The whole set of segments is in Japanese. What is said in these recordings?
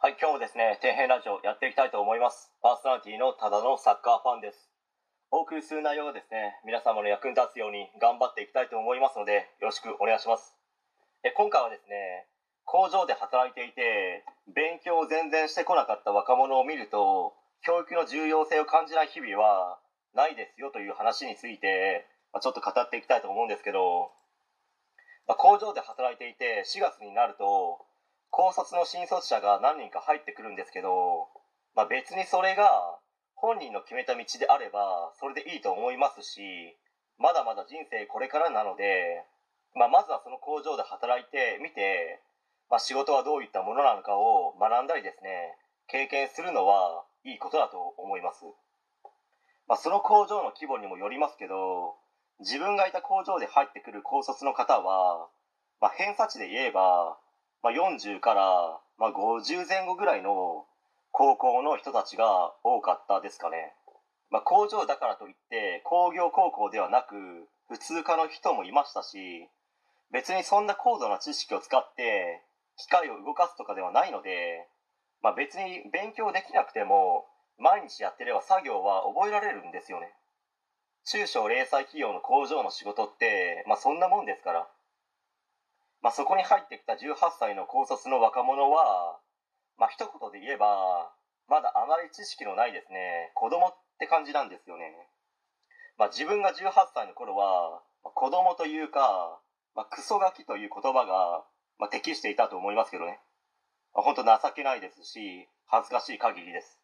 はい、今日もですね、底辺ラジオやっていきたいと思います。パーソナリティのただのサッカーファンです。お送りする内容はですね、皆様の役に立つように頑張っていきたいと思いますので、よろしくお願いします。え今回はですね、工場で働いていて、勉強を全然してこなかった若者を見ると、教育の重要性を感じない日々はないですよという話について、まあ、ちょっと語っていきたいと思うんですけど、まあ、工場で働いていて4月になると、高卒の新卒者が何人か入ってくるんですけど、まあ、別にそれが本人の決めた道であればそれでいいと思いますしまだまだ人生これからなので、まあ、まずはその工場で働いてみて、まあ、仕事はどういったものなのかを学んだりですね経験するのはいいことだと思います、まあ、その工場の規模にもよりますけど自分がいた工場で入ってくる高卒の方は、ま、偏差値で言えばまあ、40から、まあ、50前後ぐらいの高校の人たちが多かったですかね、まあ、工場だからといって工業高校ではなく普通科の人もいましたし別にそんな高度な知識を使って機械を動かすとかではないので、まあ、別に勉強できなくても毎日やってれば作業は覚えられるんですよね。中小零細企業の工場の仕事って、まあ、そんなもんですから。まあ、そこに入ってきた18歳の高卒の若者は、まあ、一言で言えばまだあまり知識のないですね。子供って感じなんですよね、まあ、自分が18歳の頃は子供というか、まあ、クソガキという言葉が、まあ、適していたと思いますけどね、まあ、本当情けないですし恥ずかしい限りです。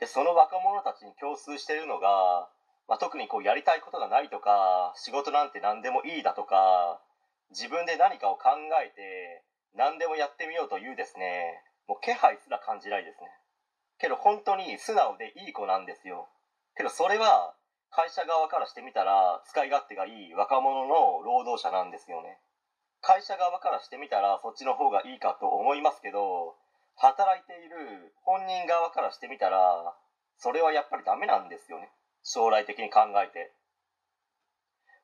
でその若者たちに共通しているのが、まあ、特にこうやりたいことがないとか仕事なんて何でもいいだとか自分で何かを考えて何でもやってみようというですねもう気配すら感じないですね。けど本当に素直でいい子なんですよ。けどそれは会社側からしてみたら使い勝手がいい若者の労働者なんですよね。会社側からしてみたらそっちの方がいいかと思いますけど働いている本人側からしてみたらそれはやっぱりダメなんですよね。将来的に考えて。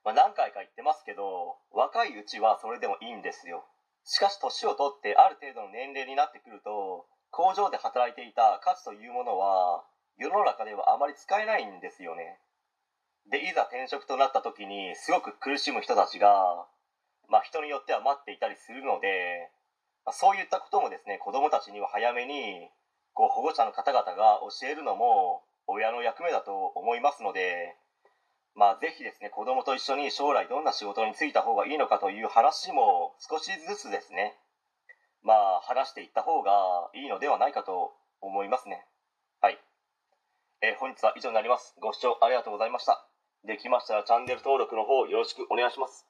まあ、何回か言ってますけど若いうちはそれでもいいんですよ。しかし年を取ってある程度の年齢になってくると工場で働いていた価値というものは世の中ではあまり使えないんですよね。でいざ転職となった時にすごく苦しむ人たちが、まあ、人によっては待っていたりするので、まあ、そういったこともですね子どもたちには早めにこう保護者の方々が教えるのも親の役目だと思いますのでまあ、ぜひですね子供と一緒に将来どんな仕事に就いた方がいいのかという話も少しずつですねまあ話していった方がいいのではないかと思いますね。はい、えー、本日は以上になります。ご視聴ありがとうございました。できましたらチャンネル登録の方よろしくお願いします。